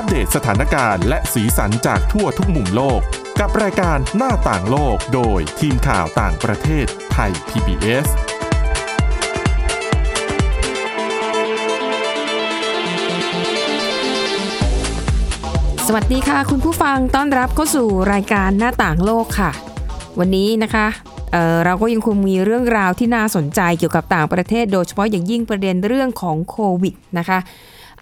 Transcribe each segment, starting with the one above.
อัปเดตสถานการณ์และสีสันจากทั่วทุกมุมโลก กับรายการหน้าต่างโลกโดยทีมข่าวต่างประเทศไทย PBS สวัสดีค่ะ คุณผู้ฟังต้อนรับเข้าสู่รายการหน้าต่างโลกค่ะ วันนี้นะคะเเราก็ยังคงมีเรื่องราวที่น่าสนใจเกี่ยวกับต่างประเทศ โดยเฉพาะอย่างยิ่งประเด็นเรื่องของโควิดนะคะ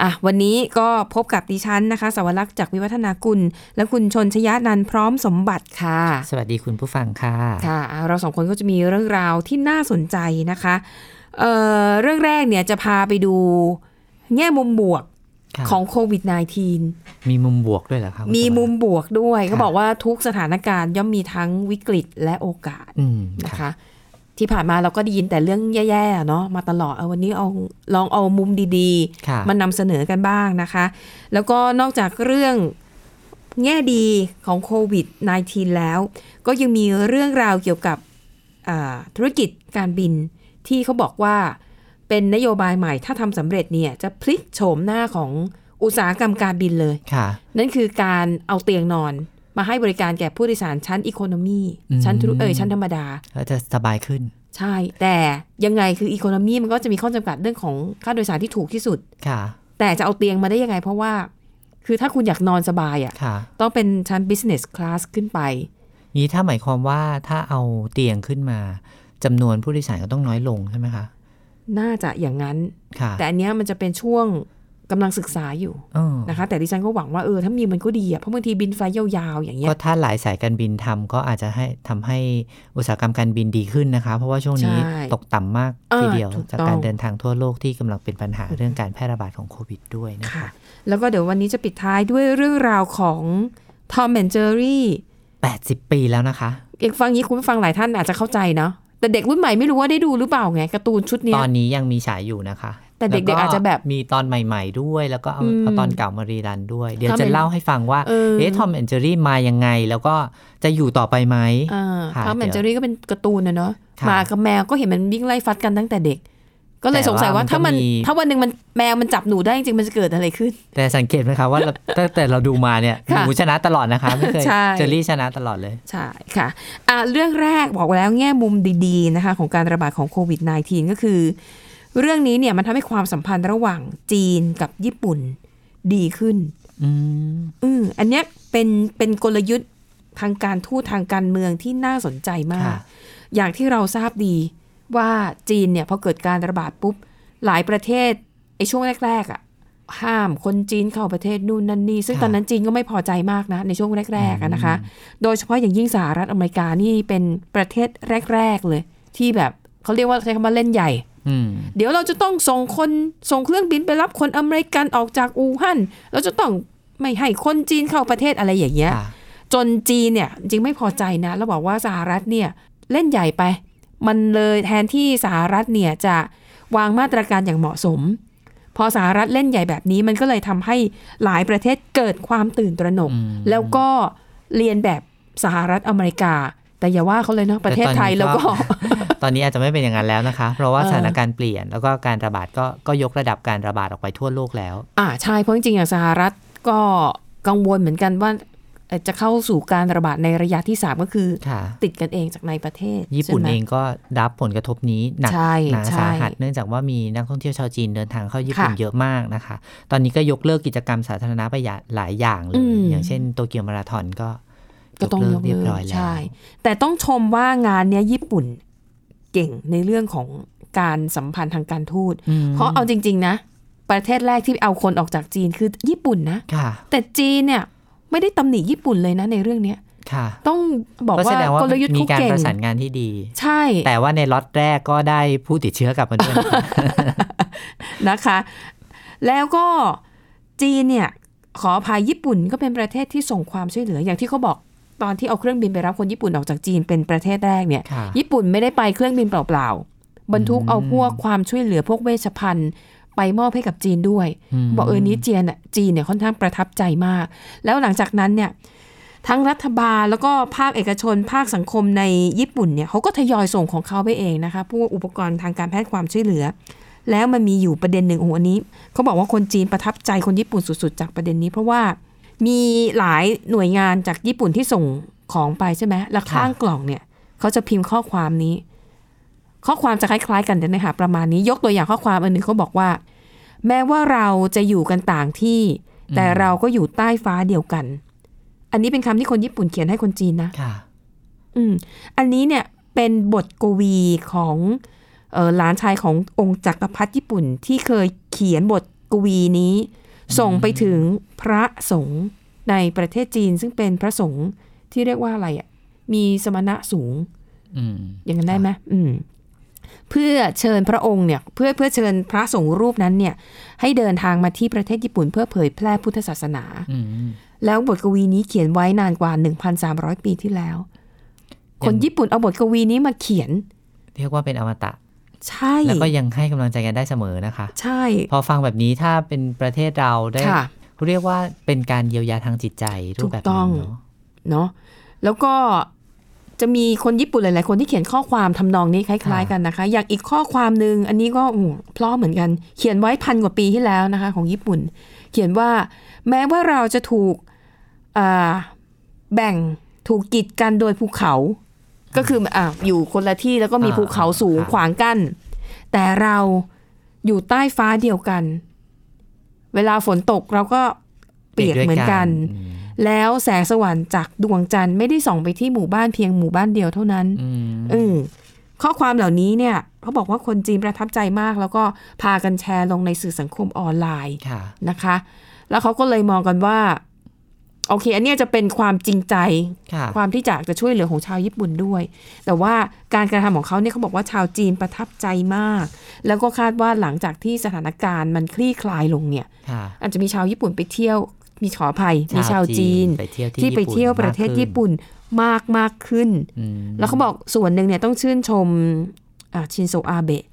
อะวันนี้ก็พบกับดิฉันนะคะ สวรักษ์จากวิวัฒนากุล และคุณชนชยานันท์พร้อมสมบัติค่ะ สวัสดีคุณผู้ฟังค่ะค่ะอะเราสองคนก็จะมีเรื่องราวที่น่าสนใจนะคะเอ่อเรื่องแรกเนี่ยจะพาไปดูแง่มุมบวกค่ะของโควิด -19 มีมุมบวกด้วยเหรอครับ มีมุมบวกด้วยค่ะเขาบอกว่าทุกสถานการณ์ย่อมมีทั้งวิกฤตและโอกาสอืมนะค่ะคะ ที่ผ่านมาเราก็ได้ยินแต่เรื่องแย่ๆเนาะมาตลอดเอาวันนี้เอาลองเอามุมดีค่ะๆมานำเสนอกันบ้างนะคะ แล้วก็นอกจากเรื่องแง่ดีของโควิด -19 แล้ว ก็ยังมีเรื่องราวเกี่ยวกับอ่าธุรกิจการบินที่เขาบอกว่าเป็นนโยบายใหม่ถ้าทำสำเร็จเนี่ยจะพลิกโฉมหน้าของอุตสาหกรรมการบินเลยค่ะนั่นคือการเอาเตียงนอน มาให้บริการแก่ผู้โดยสารชั้นอีโคโนมีอืมชั้นทุเอยชั้นธรรมดาก็จะสบายขึ้น ใช่ แต่ยังไงคืออีโคโนมีมันก็จะมีข้อจำกัดเรื่องของค่าโดยสารที่ถูกที่สุดค่ะ แต่จะเอาเตียงมาได้ยังไง เพราะว่า คือถ้าคุณอยากนอนสบายอะ่ะค่ะต้องเป็นชั้น business class ขึ้นไปนี้ถ้าหมายความว่าถ้าเอาเตียงขึ้นมาจำนวนผู้โดยสารก็ต้องน้อยลงใช่ไหมคะน่าจะอย่างนั้นค่ะแต่อันเนี้ยมันจะเป็นช่วง กำลังศึกษาอยู่เออนะคะ แต่ดิฉันก็หวังว่าเออถ้ามีมันก็ดีอะ่ะเพราะบางทีบินไฟล์ยาวๆอย่างเงี้ยก็ถ้าหลายสายการบินทำก็อาจจะให้ทำให้อุตสาหกรรมการบินดีขึ้นนะคะ เพราะว่าช่วงนี้ใช่ตกต่ำมากอ่าทีเดียวถูกจากต้องการเดินทางทั่วโลกที่กำลังเป็นปัญหาเรื่องการแพร่ระบาดของโควิดด้วยนะคะค่ะแล้วก็เดี๋ยววันนี้จะปิดท้ายด้วยเรื่องราวของ Tom and Jerry 80ปีแล้วนะคะเอกฟังนี้คุณผู้ฟังหลายท่านอาจจะเข้าใจเนาะแต่เด็กรุ่นใหม่ไม่รู้ว่าได้ดูหรือเปล่าไงการ์ตูนชุดเนี้ตยอนนี้ยังมีฉายอยู่นะคะ แต่เด็กๆล้วอาจจะแบบมีตอนใหม่ ๆ ด้วย แล้วก็เอาอืมเอาตอนเก่ามารีรันด้วย เดี๋ยว Tom จะ and- เล่าให้ฟังว่าเออเอ๊ะทอมแอนเจอรี่มายังไง แล้วก็จะอยู่ต่อไปไหมอ่าค่ะทอมแอนเดี๋เจยวอรี่ก็เป็นการ์ตูนนะเนาะค่ะหมากับแมวก็เห็นมันวิ่งไล่ฟัดกันตั้งแต่เด็ก ก็เลยแต่สงสัยว่าว่ามันถ้ามันก็มีถ้าวันหนึ่งมันแมวมันจับหนูได้จริงๆมันจะเกิดอะไรขึ้น แต่สังเกตไหมคะว่าเราตั้งแต่เราดูมาเนี่ยค่ะหมูชนะตลอดนะคะไม่เคยใช่เจอรี่ชนะตลอดเลย ใช่ค่ะอะเรื่องแรกบอกไว้แล้วแง่มุมดีๆนะคะของการระบาดของโควิด -19 ก็คือ เรื่องนี้เนี่ยมันทำให้ความสัมพันธ์ระหว่างจีนกับญี่ปุ่นดีขึ้น อืมอืมอันเนี้ยเป็นเป็นกลยุทธ์ทางการทูตทางการเมืองที่น่าสนใจมากค่ะอย่างที่เราทราบดีว่าจีนเนี่ยพอเกิดการระบาดปุ๊บ หลายประเทศไอ้ช่วงแรก ๆอะ่ะห้ามคนจีนเข้าประเทศนู่นนั่นนี่ ซึ่งตอนนั้นจีนก็ไม่พอใจมากนะ ในช่วงแรกๆอะนะคะ โดยเฉพาะอย่างยิ่งสหรัฐอเมริกานี่เป็นประเทศแรก ๆ เลย ที่แบบเขาเรียกว่าใช้คำว่าเล่นใหญ่อืมเดี๋ยวเราจะต้องส่งคนส่งเครื่องบินไปรับคนอเมริกันออกจากอู่ฮั่นเราจะต้องไม่ให้คนจีนเข้าประเทศอะไรอย่างเงี้ยค่ะจนจีนเนี่ยจริงไม่พอใจนะแล้วบอกว่าสหรัฐเนี่ยเล่นใหญ่ไป มันเลยแทนที่สหรัฐเนี่ยจะวางมาตรการอย่างเหมาะสม พอสหรัฐเล่นใหญ่แบบนี้มันก็เลยทำให้หลายประเทศเกิดความตื่นตระหนกอืมแล้วก็เรียนแบบสหรัฐอเมริกา แต่อย่าว่าเขาเลยเนาะประเทศไทยแต่ตอนนี้แล้วก็ ตอนนี้อาจจะไม่เป็นอย่างนั้นแล้วนะคะ เพราะว่าเออสถานการณ์เปลี่ยนแล้วก็การระบาดก็ก็ยกระดับการระบาดออกไปทั่วโลกแล้ว อ่าใช่เพราะจริงๆอย่างสหรัฐก็กังวลเหมือนกันว่าเอ่อจะเข้าสู่การระบาดในระยะที่ 3 ก็คือค่ะติดกันเองจากในประเทศ ญี่ปุ่นใช่ไหมเองก็รับผลกระทบนี้หนักใช่หนาใช่สาหัสเนื่องจากว่ามีนักท่องเที่ยวชาวจีนเดินทางเข้าญี่ปุ่นค่ะเยอะมากนะคะ ตอนนี้ก็ยกเลิกกิจกรรมสาธารณะไปหลายอย่างเลอืยมอย่างเช่นโตเกียวมาราธอนก็ ก็ต้องยกเรียบเลิร้อกยแล้วใช่ แต่ต้องชมว่างานเนี้ยญี่ปุ่นเก่งในเรื่องของการสัมพันธ์ทางการทูตอืมเพราะเอาจริง ๆ นะ ประเทศแรกที่เอาคนออกจากจีนคือญี่ปุ่นนะค่ะแต่จีนเนี่ยไม่ได้ตำหนิญี่ปุ่นเลยนะในเรื่องเนี้ยค่ะต้องบอกก็แสว่าดงว่ากลยุทธ์มีเขาการเก่งประสานงานที่ดี ใช่ แต่ว่าในล็อตแรกก็ได้ผู้ติดเชื้อกลับมาด้วยนะคะนะคะ แล้วก็จีนเนี่ยขออภัยญี่ปุ่นก็เป็นประเทศที่ส่งความช่วยเหลือ อย่างที่เขาบอก ตอนที่เอาเครื่องบินไปรับคนญี่ปุ่นออกจากจีนเป็นประเทศแรกเนี่ยค่ะญี่ปุ่นไม่ได้ไปเครื่องบินเปล่าๆบรรทุกเอาพวกความช่วยเหลือพวกเวชภัณฑ์ไปมอบให้กับจีนด้วยมบอกเออนี้จีนอะจีนเนี่ยค่อนข้างประทับใจมาก แล้วหลังจากนั้นเนี่ยทั้งรัฐบาลแล้วก็ภาคเอกชน ภาคสังคมในญี่ปุ่นเนี่ยเขาก็ทยอยส่งของเขาไปเองนะคะพวกอุปกรณ์ทางการแพทย์ความช่วยเหลือ แล้วมันมีอยู่ประเด็นหนึ่งโอ้โหอันนี้เขาบอกว่าคนจีนประทับใจคนญี่ปุ่นสุด ๆ จากประเด็นนี้ เพราะว่า มีหลายหน่วยงานจากญี่ปุ่นที่ส่งของไปใช่ไหมแล้วข้างกล่องเนี่ยเขาจะพิมพ์ข้อความนี้ ข้อความจะคล้ายๆ กันแต่เนื้อหาประมาณนี้ยกตัวอย่างข้อความอันหนึ่งเขาบอกว่า แม้ว่าเราจะอยู่กันต่างที่ แต่เราก็อยู่ใต้ฟ้าเดียวกัน อันนี้เป็นคำที่คนญี่ปุ่นเขียนให้คนจีนนะค่ะ อืม อันนี้เนี่ยเป็นบทกวีของเออหลานชายขององค์จักรพรรดิญี่ปุ่นที่เคยเขียนบทกวีนี้ ส่งไปถึงพระสงฆ์ในประเทศจีนซึ่งเป็นพระสงฆ์ที่เรียกว่าอะไรอะ่ะมีสมณะสูงอืมอย่างนั้นได้ไหมอืมเพื่อเชิญพระองค์เนี่ย เพื่อเพื่อเชิญพระสงฆ์รูปนั้นเนี่ย ให้เดินทางมาที่ประเทศญี่ปุ่น เพื่อเผยแพร่พุทธศาสนาอืมแล้วบทกวีนี้เขียนไว้นานกว่า 1,300 ปีที่แล้ว คนญี่ปุ่นเอาบทกวีนี้มาเขียน เรียกว่าเป็นอมตะ ใช่แล้วก็ยังให้กำลังใจกันได้เสมอนะคะ ใช่ พอฟังแบบนี้ถ้าเป็นประเทศเราได้ค่ะเขาเรียกว่าเป็นการเยียวยาทางจิตใจรูปแบบถูกต้องหนึงเนาะเนาะแล้วก็จะมีคนญี่ปุ่นหลาย ๆ คนที่เขียนข้อความทำนองนี้คล้าย ๆ กันนะคะ อย่างอีกข้อความหนึ่งอันนี้ก็อืมเพราะเหมือนกัน เขียนไว้พันกว่าปีที่แล้วนะคะ ของญี่ปุ่น เขียนว่า แม้ว่าเราจะถูกอ่าแบ่งถูกกีดกันโดยภูเขา ก็คืออะอยู่คนละที่แล้วก็มีภูเขาสูงขวางกั้น แต่เราอยู่ใต้ฟ้าเดียวกัน เวลาฝนตกเราก็เปียกเหมือนกันอืมแล้วแสงสว่างจากดวงจันทร์ไม่ได้ส่องไปที่หมู่บ้านเพียงหมู่บ้านเดียวเท่านั้นอืมอืมข้อความเหล่านี้เนี่ยเขาบอกว่าคนจีนประทับใจมาก แล้วก็พากันแชร์ลงในสื่อสังคมออนไลน์ค่ะนะคะ แล้วเขาก็เลยมองกันว่า โอเค อันเนี้ยจะเป็นความจริงใจค่ะความที่อยากจะช่วยเหลือของชาวญี่ปุ่นด้วย แต่ว่าการกระทำของเขาเนี่ยเขาบอกว่าชาวจีนประทับใจมาก แล้วก็คาดว่าหลังจากที่สถานการณ์มันคลี่คลายลงเนี่ยค่ะอาจจะมีชาวญี่ปุ่นไปเที่ยวมีขออภัยมีชาวจีนไปเที่ยวที่ที่ไปเที่ยวประเทศญี่ปุ่นมากมากขึ้นอืมแล้วเขาบอกส่วนหนึ่งเนี่ยต้องชื่นชมอ่าชินโซอาเบะ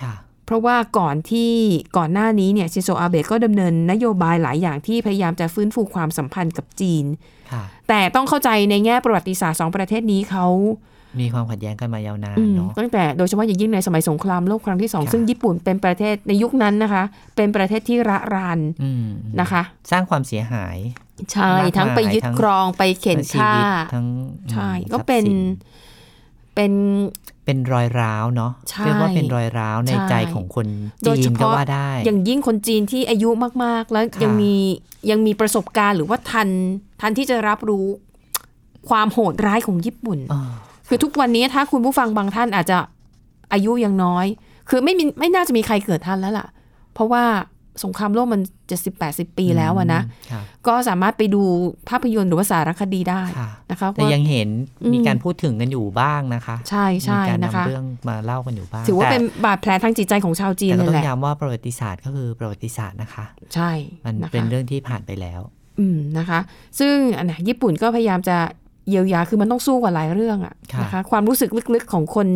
ค่ะ เพราะว่าก่อนที่ก่อนหน้านี้เนี่ยชินโซอาเบะก็ดำเนินนโยบายหลายอย่างที่พยายามจะฟื้นฟูความสัมพันธ์กับจีนค่ะแต่ต้องเข้าใจในแง่ประวัติศาสตร์สองประเทศนี้เขามีความขัดแย้งกันมายาวนานอืมเนาะตั้งแต่โดยเฉพาะอย่างยิ่งในสมัยสงครามโลกครั้งที่สองค่ะซึ่งญี่ปุ่นเป็นประเทศในยุคนั้นนะคะ เป็นประเทศที่ระรานอืมนะคะ สร้างความเสียหาย ใช่มากมายทั้งไปยึดทั้งครองไปเข็นทั้งชีฆ่าวิตทั้งใช่อืมก็ทรัพย์เป็นสิ เป็นเป็นรอยร้าวเนาะใช่เรียกว่าเป็นรอยร้าวในใช่ใจของคนโดยจีเฉนก็พาะว่าได้ อย่างยิ่งคนจีนที่อายุมากๆ แล้วค่ะยังมียังมีประสบการณ์หรือว่าทันทันที่จะรับรู้ความโหดร้ายของญี่ปุ่นเออคือทุกวันนี้ถ้าคุณผู้ฟังบางท่านอาจจะอายุยังน้อย คือไม่มีไม่น่าจะมีใครเกิดทันแล้วล่ะ เพราะว่า สงครามโลกมันจะสิบแปดสิบปีแล้วอะนะค่ะก็สามารถไปดูภาพยนตร์หรือว่าสารคดีได้ค่ะนะคะแต่ว่ายังเห็นอืมมีการพูดถึงกันอยู่บ้างนะคะ ใช่ใช่มีการนะคะนำเรื่องมาเล่ากันอยู่บ้างถือว่าแต่เป็นบาดแผลทางจิตใจของชาวจีนแต่ก็เลยต้อแหงละย้ำว่าประวัติศาสตร์ก็คือประวัติศาสตร์นะคะ ใช่ มันนะคะเป็นเรื่องที่ผ่านไปแล้ว อืมนะคะ ซึ่งอันเนี้ยญี่ปุ่นก็พยายามจะ เยียวยาคือมันต้องสู้กับหลายเรื่องอะค่ะนะคะความรู้สึกลึกๆของคน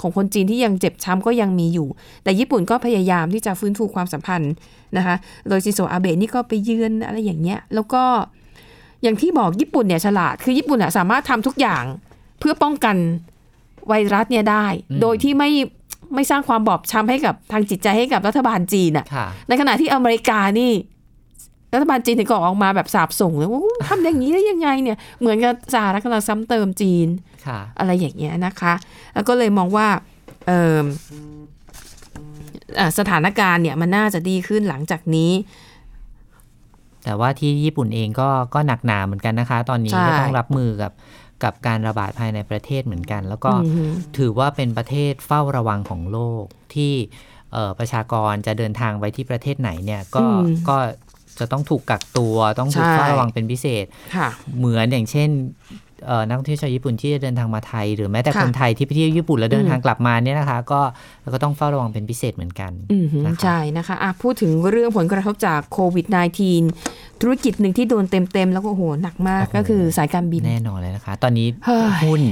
ของคนจีนที่ยังเจ็บช้ำก็ยังมีอยู่ แต่ญี่ปุ่นก็พยายามที่จะฟื้นฟูความสัมพันธ์นะคะโดยชินโซอาเบะนี่ก็ไปเยือนอะไรอย่างเงี้ยแล้วก็อย่างที่บอกญี่ปุ่นเนี่ยฉลาดคือญี่ปุ่นอะสามารถทำทุกอย่างเพื่อป้องกันไวรัสเนี่ยได้ โดยที่ไม่ไม่สร้างความบอบช้ำให้กับทางจิตใจให้กับรัฐบาลจีนอะค่ะในขณะที่อเมริกานี่ รัฐบาลจีนถึงก็ออกมาแบบสาบส่งเลยว่าอู้ทำอย่างนี้ได้ยังไงเนี่ยเหมือนกับสหรัฐกำลังซ้ำเติมจีนค่ะอะไรอย่างเงี้ยนะคะ แล้วก็เลยมองว่าเอิ่มอะสถานการณ์เนี่ยมันน่าจะดีขึ้นหลังจากนี้ แต่ว่าที่ญี่ปุ่นเองก็ก็หนักหนาเหมือนกันนะคะ ตอนนี้ใช่ก็ต้องรับมือกับกับการระบาดภายในประเทศเหมือนกัน แล้วก็อือฮึถือว่าเป็นประเทศเฝ้าระวังของโลกที่เอ่อประชากรจะเดินทางไปที่ประเทศไหนเนี่ยก็อืมก็ จะต้องถูกกักตัวต้องถูกใช่เฝ้าระวังเป็นพิเศษค่ะเหมือนอย่างเช่นเอ่อนักท่องเที่ยวชาวญี่ปุ่นที่จะเดินทางมาไทย หรือแม้แต่ค่ะคนไทยที่ไปเที่ยวญี่ปุ่นแล้วเดินอืมทางกลับมาเนี่ยนะคะ ก็แล้วก็ต้องเฝ้าระวังเป็นพิเศษเหมือนกันอืมฮึนะคะใช่นะคะอะพูดถึงเรื่องผลกระทบจากโควิด -19 ธุรกิจหนึ่งที่โดนเต็มๆ แล้วก็โอ้โหหนักมากโอ้โหก็คือสายการบินแน่นอนเลยนะคะ ตอนนี้เฮ้ยหุ้น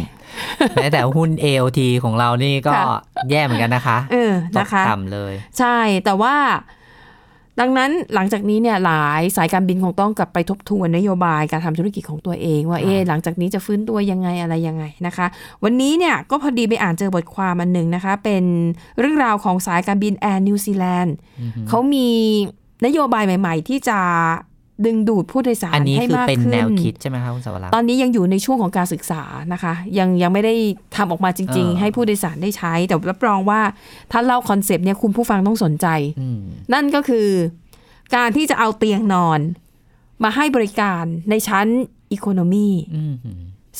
แม้แต่หุ้น AOT ของเรานี่ก็ค่ะแย่เหมือนกันนะคะเออตนะกคะต่ำเลย ใช่แต่ว่า ดังนั้นหลังจากนี้เนี่ยหลายสายการบินคงต้องกลับไปทบทวนนโยบายการทำธุรกิจของตัวเอง ว่าเอ๊ะหลังจากนี้จะฟื้นตัวยังไงอะไรยังไงนะคะ วันนี้เนี่ยก็พอดีไปอ่านเจอบทความอันหนึ่งนะคะ เป็นเรื่องราวของสายการบินแอร์นิวซีแลนด์เขามีนโยบายใหม่ ๆ ที่จะ ดึงดูดผู้โดยสารอันนี้ให้คือมากเป็นขึ้นแนวคิดใช่ไหมคะคุณสวรักษ์ตอนนี้ยังอยู่ในช่วงของการศึกษานะคะ ยังยังไม่ได้ทำออกมาจริงเออๆให้ผู้โดยสารได้ใช้ แต่รับรองว่าถ้าเล่าคอนเซปต์เนี่ยคุณผู้ฟังต้องสนใจอืมนั่นก็คือการที่จะเอาเตียงนอน มาให้บริการในชั้นอีโคโนมีอืม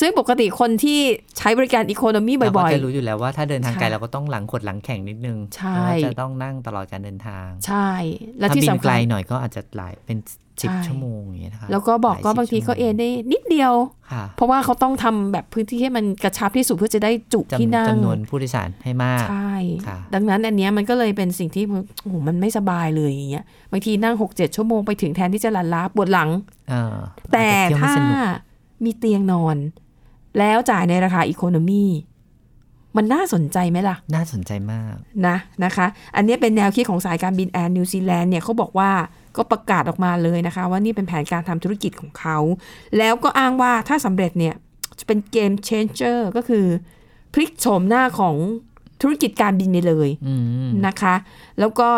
ซึ่งปกติคนที่ใช้บริการอีโคโนมีเราก็บ่อยจะรู้อยู่แล้วว่าถ้าเดินทางไกลค่ะเราก็ต้องหลังขดหลังแข็งนิดนึงใช่แล้วจะต้องนั่งตลอดการเดินทางๆใช่ และถ้าที่บินสำไกลคัญหน่อยก็อาจจะหลายเป็นสิบใช่ชั่วโมงอย่างเงี้ยนะคะแล้วก็บอกหลยก็สิบางทีชั่วโมก็เอนได้นิดเดียวค่ะเพราะว่าเขาต้องทำแบบพื้นที่ให้มันกระชับที่สุดเพื่อจะได้จุที่จำนั่งจำนวนผู้โดยสารให้มากใช่ค่ะดังนั้นอันเนี้ยมันก็เลยเป็นสิ่งที่โอ้โหมันไม่สบายเลยอย่างเงี้ยบางทีนั่งหกเจ็ดชั่วโมงไปถึงแทนที่จะหลันล้าปวดหลังเออแต่อจจะเที่ยวไม่ถ้าสนุกมีเตียงนอน แล้วจ่ายในราคาอีโคโนมีมันน่าสนใจไหมล่ะ น่าสนใจมากนะนะคะ อันนี้เป็นแนวคิดของสายการบินแอร์นิวซีแลนด์เนี่ยเขาบอกว่า ก็ประกาศออกมาเลยนะคะ ว่านี่เป็นแผนการทำธุรกิจของเขา แล้วก็อ้างว่าถ้าสำเร็จเนี่ย จะเป็นเกม changer ก็คือ พลิกโฉมหน้าของธุรกิจการบินไปเลยอืมนะคะ แล้วก็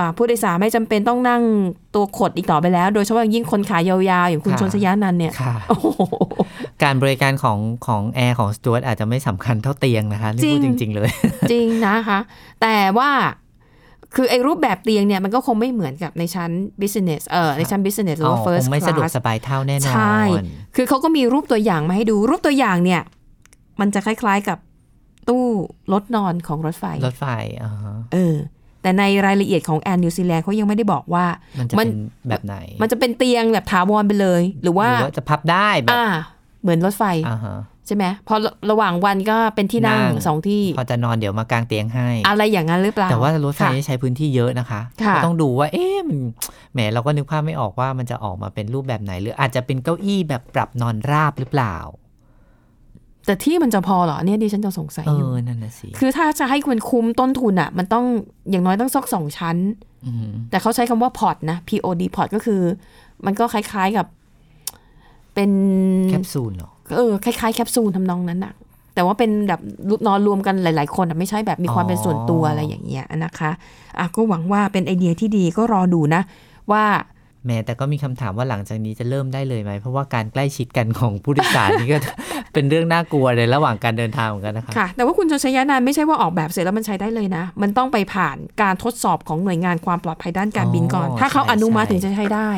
อ่าผู้โดยสารไม่จำเป็นต้องนั่งตัวขดอีกต่อไปแล้ว โดยเฉพาะอย่างยิ่งคนขายาวๆ อย่างคุณค่ะชนชยานันท์เนี่ยค่ะโอ้โหการบริการของของแอร์ของสจวตอาจจะไม่สำคัญเท่าเตียงนะคะนี่พูดจจริงริง ๆ เลย จริงนะคะ แต่ว่า คือไอ้รูปแบบเตียงเนี่ยมันก็คงไม่เหมือนกับในชั้น business เออในชั้น business หรืออ๋อว่าค first งไม่สะดวก class สบายเท่าแน่นอน ใช่ คือเขาก็มีรูปตัวอย่างมาให้ดู รูปตัวอย่างเนี่ย มันจะคล้ายๆกับตู้รถนอนของรถไฟ รถไฟอ่าฮะเออ แต่ในรายละเอียดของแอนนิวซีแลนด์เขายังไม่ได้บอกว่า มันจะมันเป็นแบบไหน มันจะเป็นเตียงแบบถาวรไปเลย หรือว่าหรือว่าจะพับได้แบบอ่าเหมือนรถไฟอ่าฮะ ใช่ไหมพอระหว่างวันก็เป็นที่นั่งนั่งสองที่ พอจะนอนเดี๋ยวมากางเตียงให้ อะไรอย่างนั้นหรือเปล่า แต่ว่ารถไฟค่ะนี่ใช้พื้นที่เยอะนะคะค่ะก็ต้องดูว่า เอ๊ะมันแหมเราก็นึกภาพไม่ออกว่ามันจะออกมาเป็นรูปแบบไหน หรืออาจจะเป็นเก้าอี้แบบปรับนอนราบหรือเปล่า แต่ที่มันจะพอเหรอเนี่ยดิฉันจะสงสัยเออยู่อนั่นน่ะสิคือถ้าจะให้คุณคุ้มต้นทุนอะ มันต้องอย่างน้อยต้องซ้อนสองชั้นมแต่เขาใช้คำว่า pod นะ POD pod ก็คือ มันก็คล้ายๆกับ เป็นแคปซูลเหรอ เออคล้ายๆแคปซูลทำนองนั้นอะแต่ว่าเป็นแบบนอนรวมกันหลาย ๆ คนอะไม่ใช่แบบมีความเป็นส่วนตัวอะไรอย่างเงี้ยนะคะอะก็หวังว่าเป็นไอเดียที่ดีก็รอดูนะ ว่าแม้แต่ก็มีคำถามว่าหลังจากนี้จะเริ่มได้เลยไหม เพราะว่าการใกล้ชิดกันของผู้โดยสารนี่ก็เป็นเรื่องน่ากลัวเลยระหว่างการเดินทางเหมือนกันนะคะค่ะ แต่ว่าคุณชนชยานานไม่ใช่ว่าออกแบบเสร็จแล้วมันใช้ได้เลยนะ มันต้องไปผ่านการทดสอบของหน่วยงานความปลอดภัยด้านการบินก่อนอ๋อถ้าเขาใช่อนุมัติใช่ถึงจะใช้ได้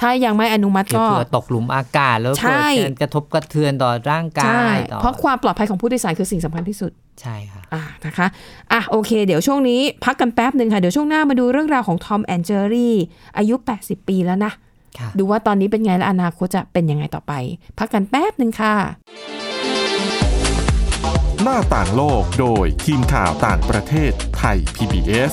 ถ้ายังไม่อนุมัติเดี๋ยวก็เผื่อตกหลุมอากาศแล้วใช่เกิดการกระทบกระเทือนต่อร่างกาใช่ยต่อเพราะความปลอดภัยของผู้โดยสารคือสิ่งสำคัญที่สุดใช่ค่ะอ่านะคะอะโอเค เดี๋ยวช่วงนี้พักกันแป๊บหนึ่งค่ะ เดี๋ยวช่วงหน้ามาดูเรื่องราวของทอมแอนเจอรี่อายุ 80 ปีแล้วนะค่ะดูว่าตอนนี้เป็นไงและอนาคตจะเป็นยังไงต่อไป พักกันแป๊บหนึ่งค่ะ หน้าต่างโลกโดยทีมข่าวต่างประเทศไทย PBS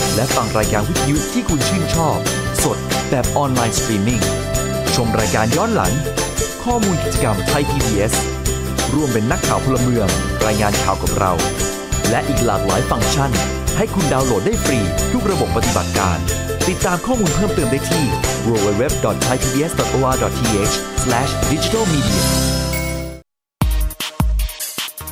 และฟังรายการวิทยุที่คุณชื่นชอบ สดแบบออนไลน์สตรีมมิ่ง ชมรายการย้อนหลัง ข้อมูลกิจกรรมไทย PBS ร่วมเป็นนักข่าวพลเมือง รายงานข่าวกับเรา และอีกหลากหลายฟังก์ชัน ให้คุณดาวน์โหลดได้ฟรี ทุกระบบปฏิบัติการ ติดตามข้อมูลเพิ่มเติมได้ที่ www.thaipbs.or.th/digitalmedia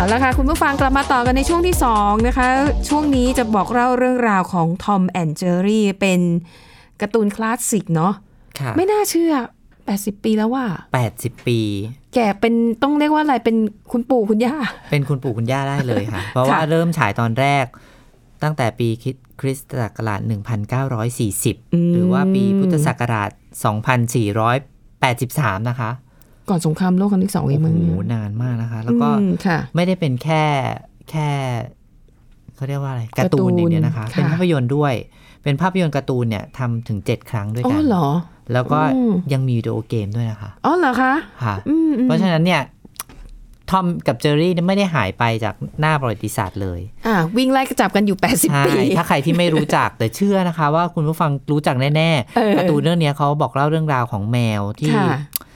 เอาละค่ะคุณผู้ฟังกลับมาต่อกันในช่วงที่ 2 นะคะ ช่วงนี้จะบอกเล่าเรื่องราวของทอมแอนเจอรี่เป็นการ์ตูนคลาสสิกเนาะค่ะไม่น่าเชื่อ 80 ปีแล้วว่า 80 ปี แก่เป็นต้องเรียกว่าอะไรเป็นคุณปู่คุณย่า เป็นคุณปู่คุณย่าได้เลยค่ะ เพราะว่าเริ่มฉายตอนแรกตั้งแต่ปีคริสคริสตศักราชอืม1940 หรือว่าปีพุทธศักราช 2483 นะคะ ก่อนสงครามโลกครั้งที่สองเอโอ้งโหมั้งเนี่ยนานมากนะคะ แล้วก็อืมค่ะไม่ได้เป็นแค่แค่เขาเรียกว่าอะไรการ์ตูนอย่างเดียวนะคะการ์ตูนเป็นค่ะภาพยนตร์ด้วย เป็นภาพยนตร์การ์ตูนเนี่ยทำถึง7ครั้งด้วยอ๋กัอนเหรอ แล้วก็อืมยังมีวิดีโอเกมด้วยนะคะอ๋อเหรอคะค่ะอืมอืมเพราะฉะนั้นเนี่ยทอมกับเจอรี่เนี่ยไม่ได้หายไปจากหน้าประวัติศาสตร์เลยอ่าวิ่งไล่กระจับกันอยู่ใช่80 ปี ถ้าใครที่ไม่รู้จัก แต่เชื่อนะคะ ว่าคุณผู้ฟังรู้จักแน่เออๆการ์ตูนเรื่องเนี้ยเขาบอกเล่าเรื่องราวของแมวที่ค่ะอืม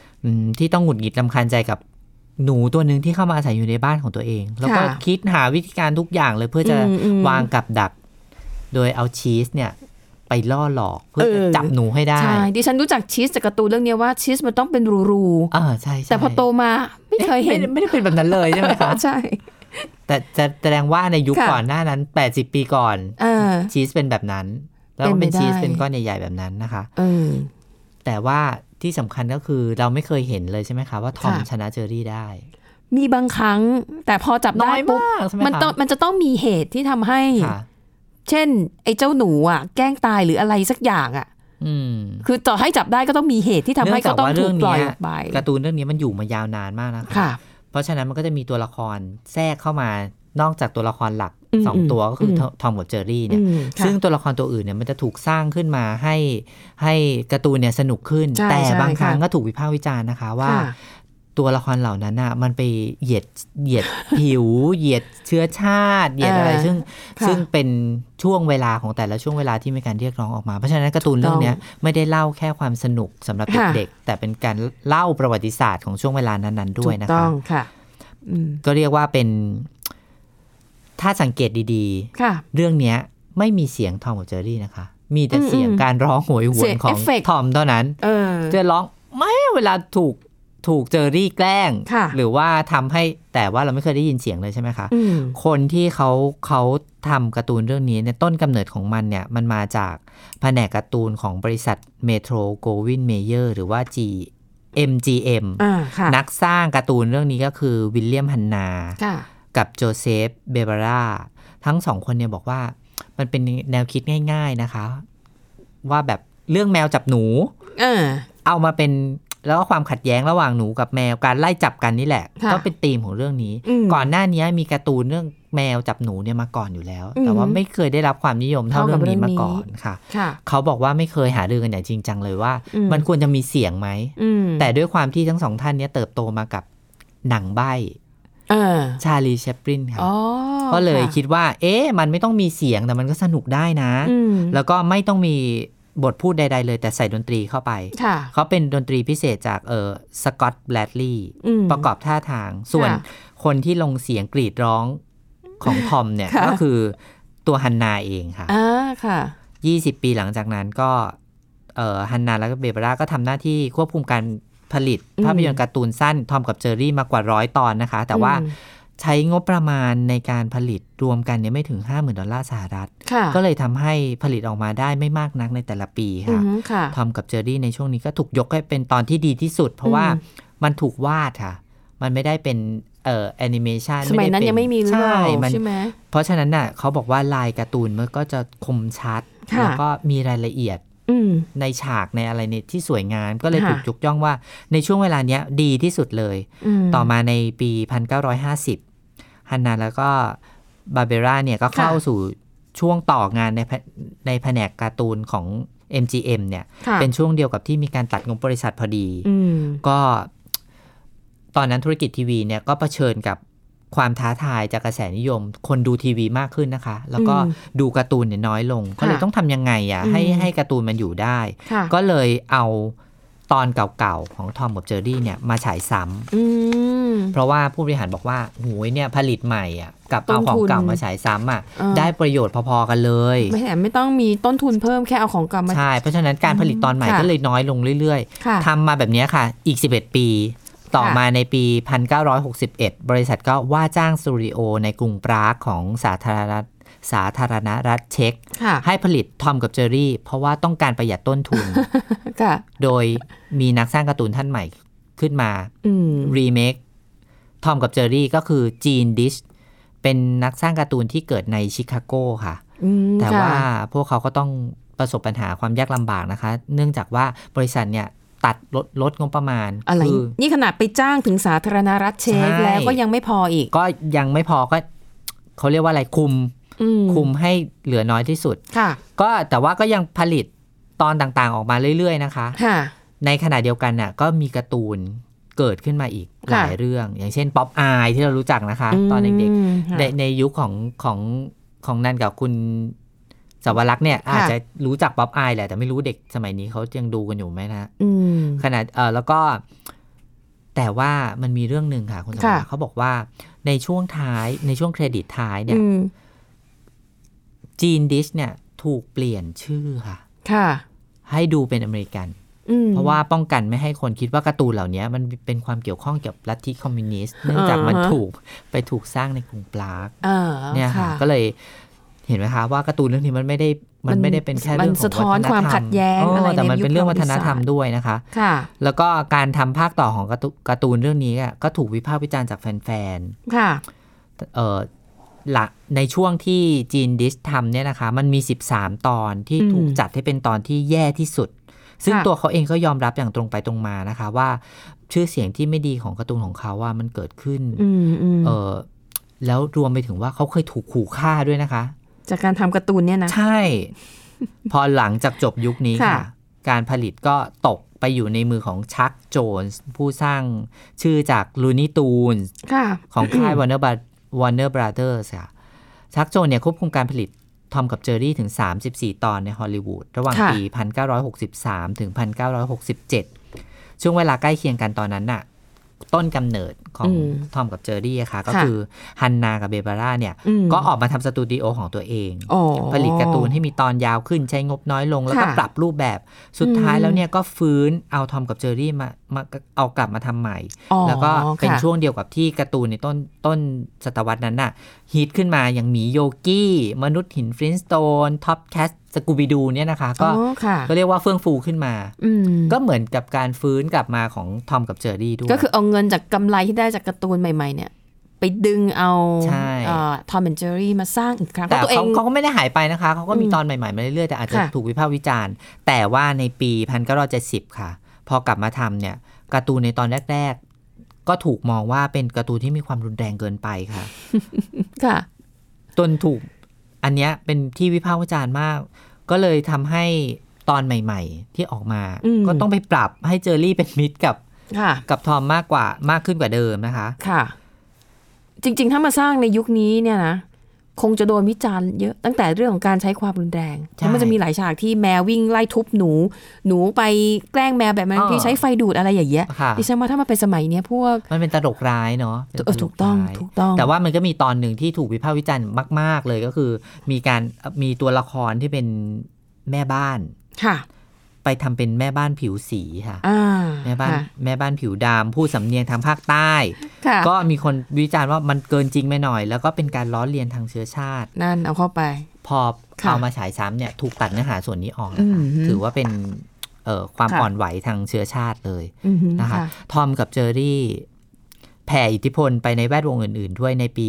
ที่ต้องหงุดหงิดลำคาญใจกับหนูตัวหนึ่งที่เข้ามาอาศัยอยู่ในบ้านของตัวเอง แล้วก็ค่ะคิดหาวิธีการทุกอย่างเลยเพื่อจะอืมอืมวางกับดัก โดยเอาชีสเนี่ยไปล่อหลอกเพื่อเอจะอจับหนูให้ได้ ใช่ ดิฉันรู้จักชีสจากการ์ตูนเรื่องเนี้ยว่าชีสมันต้องเป็นรูอ่าใช่ๆใช่แต่พอโตมาไม่เคยเห็นไม่ได้ไม่ได้เป็นแบบนั้นเลยใช่ไหมคะใช่ แต่จะแสดงว่าในยุคค่ะก่อนหน้านั้น 80 ปีก่อนเออชีสเป็นแบบนั้น แล้วก็เป็เป็นนไปได้ชีสเป็นก้อนใหญ่ๆแบบนั้นนะคะเออแต่ว่า ที่สำคัญก็คือเราไม่เคยเห็นเลยใช่ไหมคะว่าทอมค่ะชนะเจอรี่ได้ มีบางครั้ง แต่พอจับได้น้อยปุ๊บมากใช่ไหมมันต้องคะมันจะต้องมีเหตุที่ทำให้ค่ะเช่น ไอ้เจ้าหนูอะ แกล้งตายหรืออะไรสักอย่างอะอืมคือต่อให้จับได้ก็ต้องมีเหตุที่ทำให้เนื่ก็องจากต้องว่าถูเรื่กองปล่อยเนี้อยอกไปการ์ตูนเรื่องนี้มันอยู่มายาวนานมากนะคะค่ะเพราะฉะนั้นมันก็จะมีตัวละครแทรกเข้ามา นอกจากตัวละครหลักอืมสองตัวก็คืออมทอมกับเจอรี่เนี่ยอืมค่ะซึ่งตัวละครตัวอื่นเนี่ยมันจะถูกสร้างขึ้นมาให้ให้การ์ตูนเนี่ยสนุกขึ้นใช่แต่ใช่บางครั้งค่ะก็ถูกวิพากษ์วิจารณ์นะคะว่าค่ะตัวละครเหล่านั้นน่ะมันไปเหยียดเหยียดผิว เหยียดเชื้อชาติ เหยียดอะไรเออซึ่งค่ะซึ่งเป็นช่วงเวลาของแต่ละช่วงเวลาที่มีการเรียกร้องออกมา เพราะฉะนั้นการ์ตูนเรื่องเนี้ยไม่ได้เล่าแค่ความสนุกสำหรับค่ะเด็กๆแต่เป็นการเล่าประวัติศาสตร์ของช่วงเวลานั้นๆด้วยนะถูกต้คะองค่ะอืมก็เรียกว่าเป็น ถ้าสังเกตดีค่ะๆเรื่องเนี้ยไม่มีเสียงทอมกับเจอรี่นะคะ มีแต่เสียงอืมการร้องโหยหวเสียงของเอฟเฟกต์ทอมเท่านั้นเออจะร้องไม่เวลาถูกถูกเจอรี่แกล้งค่ะหรือว่าทำให้แต่ว่าเราไม่เคยได้ยินเสียงเลยใช่ไหมคะอืมคนที่เขาเขาทำการ์ตูนเรื่องนี้เนี่ยต้นกำเนิดของมันเนี่ยมันมาจากแผนกการ์ตูนของบริษัท Metro-Goldwyn-Mayer หรือว่า G MGM อ่าค่ะนักสร้างการ์ตูนเรื่องนี้ก็คือวิลเลียมฮันนาค่ะ กับโจเซฟเบบาร่าทั้งสองคนเนี่ยบอกว่ามันเป็นแนวคิดง่าย ๆนะคะ ว่าแบบเรื่องแมวจับหนู เออ เอามาเป็นแล้วก็ความขัดแย้งระหว่างหนูกับแมวการไล่จับกันนี่แหละค่ะก็เป็นธีมของเรื่องนี้อืมก่อนหน้านี้มีการ์ตูนเรื่องแมวจับหนูเนี่ยมาก่อนอยู่แล้วอืมแต่ว่าไม่เคยได้รับความนิยมเท่าเท่ากัเรื่อบงนี้มาเรื่องนี้ก่อนค่ะค่ะ เขาบอกว่าไม่เคยหารือกันอย่างจริงจังเลยว่าอืมมันควรจะมีเสียงไหมอืมแต่ด้วยความที่ทั้งสองท่านเนี้เติบโตมากับหนังใบเออ ชาลีแชปลินค่ะอ๋อก็เลยะคิดว่า เอ๊ะ มันไม่ต้องมีเสียงแต่มันก็สนุกได้นะอืมแล้วก็ไม่ต้องมีบทพูดใด ๆ เลยแต่ใส่ดนตรีเข้าไปค่ะเขาเป็นดนตรีพิเศษจากเออสกอตแบลดลีย์อืมประกอบท่าทาง ส่วนค่ะคนที่ลงเสียงกรีดร้องของทอมเนี่ยค่ะก็คือตัวฮันนาเองค่ะอ่าค่ะ20ปีหลังจากนั้นก็เอ่อฮันนาแล้วก็บาร์เบร่าก็ทำหน้าที่ควบคุมการ ผลิตอืมภาพยนตร์การ์ตูนสั้นทอมกับเจอรี่มากว่าร้อยตอนนะคะ แต่ว่าอืมใช้งบประมาณในการผลิตรวมกันเนี่ยไม่ถึง 50,000 ดอลลาร์สหรัฐค่ะก็เลยทำให้ผลิตออกมาได้ไม่มากนักในแต่ละปีอืค่ะอฮึค่ะทอมกับเจอรี่ในช่วงนี้ก็ถูกยกให้เป็นตอนที่ดีที่สุด เพราะว่าอืมมันถูกวาดค่ะ มันไม่ได้เป็นเอ่อแอนิเมชันสมัยนั้นยังไม่มีหรือเปล่ามันใช่ไหมเพราะฉะนั้นน่ะเขาบอกว่าลายการ์ตูนมันก็จะคมชัดค่ะแล้วก็มีรายละเอียดอืม ในฉากในอะไรเนี่ยที่สวยงามก็เลยค่ะถูกยกย่องว่า ในช่วงเวลาเนี้ยดีที่สุดเลยมต่อมาในปี 1950 ฮันนาแล้วก็บาเบราเนี่ยก็เข้าค่ะสู่ช่วงต่องานในแผในแผนกการ์ตูนของ MGM เนี่ยค่ะเป็นช่วงเดียวกับที่มีการตัดงบบริษัทพอดีอืมก็ตอนนั้นธุรกิจทีวีเนี่ยก็เผชิญกับ ความท้าทายจากกระแสนิยม คนดูทีวีมากขึ้นนะคะ แล้วก็อืมดูการ์ตูนเนี่ยน้อยลง ก็เลยค่ะต้องทำยังไงอะให้อืมให้การ์ตูนมันอยู่ได้ค่ะก็เลยเอาตอนเก่าๆ ของทอมกับเจอรี่เนี่ยมาฉายซ้ำอืมเพราะว่าผู้บริหารบอกว่าโหยเนี่ยผลิตใหม่อะกับต้เอานของทุนเก่ามาฉายซ้ำอะเออได้ประโยชน์พอๆกันเลย ไม่แถมไม่ต้องมีต้นทุนเพิ่มแค่เอาของเก่ามาใช่เพราะฉะนั้นการผลิตตอนใหม่ค่ะก็เลยน้อยลงเรื่อยค่ะๆทำมาแบบเนี้ยค่ะ อีก 11 ปี ต่อค่ะมาในปี 1961 บริษัทก็ว่าจ้างสตูดิโอในกรุงปรากของสาธารณรัฐสาธารณรัฐเช็กค่ะให้ผลิตทอมกับเจอรี่ เพราะว่าต้องการประหยัดต้นทุนค่ะโดยมีนักสร้างการ์ตูนท่านใหม่ขึ้นมาอืมรีเมคทอมกับเจอรี่ก็คือ Gene Deitch เป็นนักสร้างการ์ตูนที่เกิดในชิคาโกค่ะอืมแต่ค่ะว่าพวกเขาก็ต้องประสบปัญหาความยากลำบากนะคะ เนื่องจากว่าบริษัทเนี่ย ตัดลดลดงบประมาณอะไรคือนี่ขนาดไปจ้างถึงสาธารณรัฐเช็กใช่แล้วก็ยังไม่พออีก ก็ยังไม่พอก็เขาเรียกว่าอะไรคุมอืมคุมให้เหลือน้อยที่สุดค่ะ ก็แต่ว่าก็ยังผลิตตอนต่างๆออกมาเรื่อยๆนะคะค่ะในขณะเดียวกันน่ะก็มีการ์ตูนเกิดขึ้นมาอีกหค่ะลายเรื่อง อย่างเช่นป๊อปอายที่เรารู้จักนะคะ ตอนเด็กมๆค่ะในในยุคของของของนันกับคุณ สวรักษ์เนี่ยค่ะอาจจะรู้จักป๊อปอายแหละแต่ไม่รู้เด็กสมัยนี้เขายังดูกันอยู่ไหมนะอืมขนาดเออแล้วก็ แต่ว่ามันมีเรื่องหนึ่งค่ะ คุณสมบัติค่ะเขาบอกว่าในช่วงท้ายในช่วงเครดิตท้ายเนี่ยอืม Gene Deitch เนี่ย ถูกเปลี่ยนชื่อค่ะ ค่ะ ให้ดูเป็นอเมริกันอืมเพราะว่าป้องกันไม่ให้คนคิดว่าการ์ตูนเหล่านี้มันเป็นความเกี่ยวข้องเกี่ยวกับลัทธิคอมมิวนิสต์เนื่องจากมันอ่าฮะถูกไปถูกสร้างในกรุงปรากอ่าเนี่ยค่ะ ก็เลย เห็นไหมคะว่าการ์ตูนเรื่องนี้มันไม่ได้มันไม่ได้เป็นแค่เรื่องมันของสะท้อนวัฒนธรรความขัดแย้งอะไรแต่มันในยุคเป็นเรื่องประวัวัติฒนธรรมศาสตร์ด้วยนะคะค่ะ แล้วก็การทำภาคต่อของการ์ตูการ์ตูนเรื่องนี้อะก็ถูกวิพากษ์วิจารณ์จากแฟนค่ะๆเอ่อละในช่วงที่จีนดิสทำเนี่ยนะคะ มันมี 13 ตอนที่อืมถูกจัดให้เป็นตอนที่แย่ที่สุด ซึ่งค่ะตัวเขาเองก็ยอมรับอย่างตรงไปตรงมานะคะ ว่าชื่อเสียงที่ไม่ดีของการ์ตูนของเขาว่ามันเกิดขึ้นอืมอืมเออแล้วรวมไปถึงว่าเขาเคยถูกขู่ฆ่าด้วยนะคะ จากการทำการ์ตูนเนี่ยนะ ใช่ พอหลังจากจบยุคนี้ค่ะค่ะ การผลิตก็ตกไปอยู่ในมือของชักโจนส์ผู้สร้างชื่อจาก Looney Tunes ค่ะของค่าย Warner Bros- Warner Brothers ค่ะชักโจนเนี่ยควบคุมการผลิตทอมกับเจอรี่ถึง 34 ตอนในฮอลลีวูดระหว่างค่ะปี 1963 ถึง 1967 ช่วงเวลาใกล้เคียงกันตอนนั้นน่ะ ต้นกำเนิดของอืมทอมกับเจอรี่อะค่ะ ก็ค่ะคือฮันนากับเบบาร่าเนี่ยอืมก็ออกมาทำสตูดิโอของตัวเองอ๋อผลิตการ์ตูนให้มีตอนยาวขึ้นใช้งบน้อยลง แล้วก็ค่ะปรับรูปแบบสุดท้ายอืมแล้วเนี่ยก็ฟื้นเอาทอมกับเจอรี่มา มาเอากลับมาทำใหม่อ๋อแล้วก็เป็นค่ะช่วงเดียวกับที่การ์ตูนในต้นต้นศตวรรษนั้นน่ะฮิตขึ้นมาอย่างหมีโยกี้ มนุษย์หิน Flintstones Top Cat Scooby-Doo เนี่ยนะคะ ก็อ๋อค่ะก็เรียกว่าเฟื่องฟูขึ้นมาอืมก็เหมือนกับการฟื้นกลับมาของทอมกับเจอรี่ด้วย ก็คือเอาเงินจากกำไรที่ได้จากการ์ตูนใหม่ๆเนี่ยไปดึงเอาใช่ Tom and Jerry มาสร้างอีกครั้งเพแต่ตัวเขาเองเขาก็ไม่ได้หายไปนะคะ เขาก็มีอืมตอนใหม่ๆมาเรื่อยๆ แต่อาจจะค่ะถูกวิพากษ์วิจารณ์ แต่ว่าในปี 1970 ค่ะ พอกลับมาทำเนี่ยการ์ตูนในตอนแรก ๆ ก็ถูกมองว่าเป็นการ์ตูนที่มีความรุนแรงเกินไปค่ะ ค่ะจนถูกอันเนี้ยเป็นที่วิพากษ์วิจารณ์มาก ก็เลยทำให้ตอนใหม่ ๆ ที่ออกมาอืมก็ต้องไปปรับให้เจอรี่เป็นมิตรกับค่ะกับทอมมากกว่า มากขึ้นกว่าเดิมนะคะ ค่ะ จริง ๆ ถ้ามาสร้างในยุคนี้เนี่ยนะ คงจะโดนวิจารณ์เยอะตั้งแต่เรื่องของการใช้ความรุนแรงเพราะมันจะมีหลายฉากที่แมววิ่งไล่ทุบหนู หนูไปแกล้งแมวแบบนั้นอ่าที่ใช้ไฟดูดอะไรอย่างเงี้ยค่ะดิฉันว่าถ้ามาเป็นสมัยเนี้ยพวกมันเป็นตลกร้ายเนาะเป็นเออถูกต้องลร้ายถูกต้อง แต่ว่ามันก็มีตอนหนึ่งที่ถูกวิพากษ์วิจารณ์มาก ๆ เลยก็คือ มีการมีตัวละครที่เป็นแม่บ้านค่ะ ไปทำเป็นแม่บ้านผิวสีค่ะอ่าแม่บ้านค่ะแม่บ้านผิวดำพูดสำเนียงทางภาคใต้ค่ะก็มีคนวิจารณ์ว่ามันเกินจริงไปหน่อย แล้วก็เป็นการล้อเลียนทางเชื้อชาติ นั่นเอาเข้าไป พอค่ะเอามาฉายซ้ำเนี่ยถูกตัดเนื้อหาส่วนนี้ออกนะคะอืมฮึถือว่าเป็นเอ่อความค่ะอ่อนไหวทางเชื้อชาติเลยอือหือนะคะค่ะทอมกับเจอรี่แผ่อิทธิพลไปในแวดวงอื่น ๆ ด้วยในปี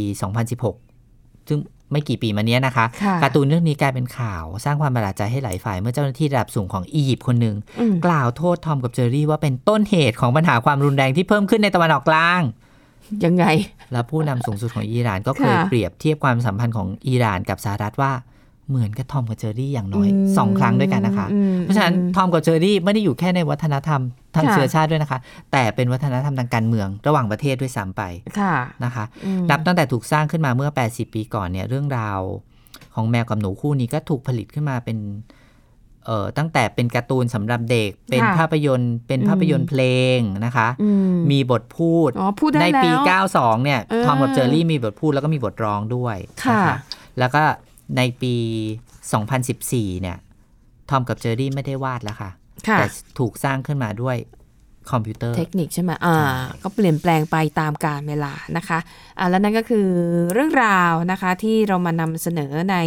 2016 ซึ่ง ไม่กี่ปีมาเนี้ยนะคะค่ะการ์ตูนเรื่องนี้กลายเป็นข่าว สร้างความประหลาดใจให้หลายฝ่ายเมื่อเจ้าหน้าที่ระดับสูงของอียิปต์คนหนึ่งอืมกล่าวโทษทอมกับเจอรี่ว่าเป็นต้นเหตุของปัญหาความรุนแรงที่เพิ่มขึ้นในตะวันออกกลางยังไง และผู้นำสูงสุดของอิหร่านก็เคยค่ะเปรียบเทียบความสัมพันธ์ของอิหร่านกับสหรัฐว่า เหมือนกับทอมกับเจอรี่อย่างน้อยอืมสองครั้งด้วยกันนะคะอืมเพราะฉะนั้นทอมกับเจอรี่ไม่ได้อยู่แค่ในวัฒนธรรมทางค่ะเชื้อชาติด้วยนะคะ แต่เป็นวัฒนธรรมทางการเมืองระหว่างประเทศด้วยซ้ำไปค่ะนะคะอืมนับตั้งแต่ถูกสร้างขึ้นมาเมื่อ 80 ปีก่อนเนี่ยเรื่องราวของแมวกับหนูคู่นี้ก็ถูกผลิตขึ้นมาเป็นเอ่อตั้งแต่เป็นการ์ตูนสำหรับเด็ก เป็นค่ะภาพยนตร์ เป็นอืมภาพยนตร์เพลงนะคะอืมมีบทพูดอ๋อพูดได้ในปีแล้ว92 เนี่ยเออทอมกับเจอรี่มีบทพูดแล้วก็มีบทร้องด้วยค่ะแล้วก็ ในปี 2014 เนี่ย ทอมกับเจอรี่ไม่ได้วาดแล้วค่ะค่ะ แต่ถูกสร้างขึ้นมาด้วยคอมพิวเตอร์ เทคนิคใช่ไหมอ่า ก็เปลี่ยนแปลงไปตามกาลเวลานะคะอ่าแล้วนั่นก็คือเรื่องราวนะคะ ที่เรามานำเสนอใน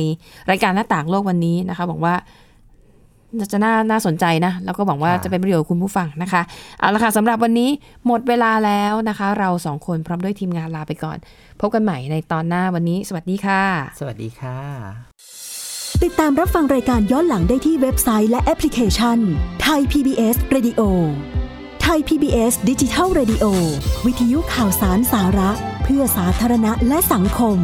รายการหน้าต่างโลกวันนี้นะคะบอกว่า จะน่าน่าสนใจนะ แล้วก็หวังว่าค่ะจะเป็นประโยชน์กับคุณผู้ฟังนะคะ เอาละค่ะสำหรับวันนี้หมดเวลาแล้วนะคะ เราสองคนพร้อมด้วยทีมงานลาไปก่อน พบกันใหม่ในตอนหน้าวันนี้ สวัสดีค่ะ สวัสดีค่ะ ติดตามรับฟังรายการย้อนหลังได้ที่เว็บไซต์และแอปพลิเคชันไทย PBS Radio ไทย PBS ดิจิทัล Radio วิทยุข่าวสารสาระ เพื่อสาธารณะและสังคม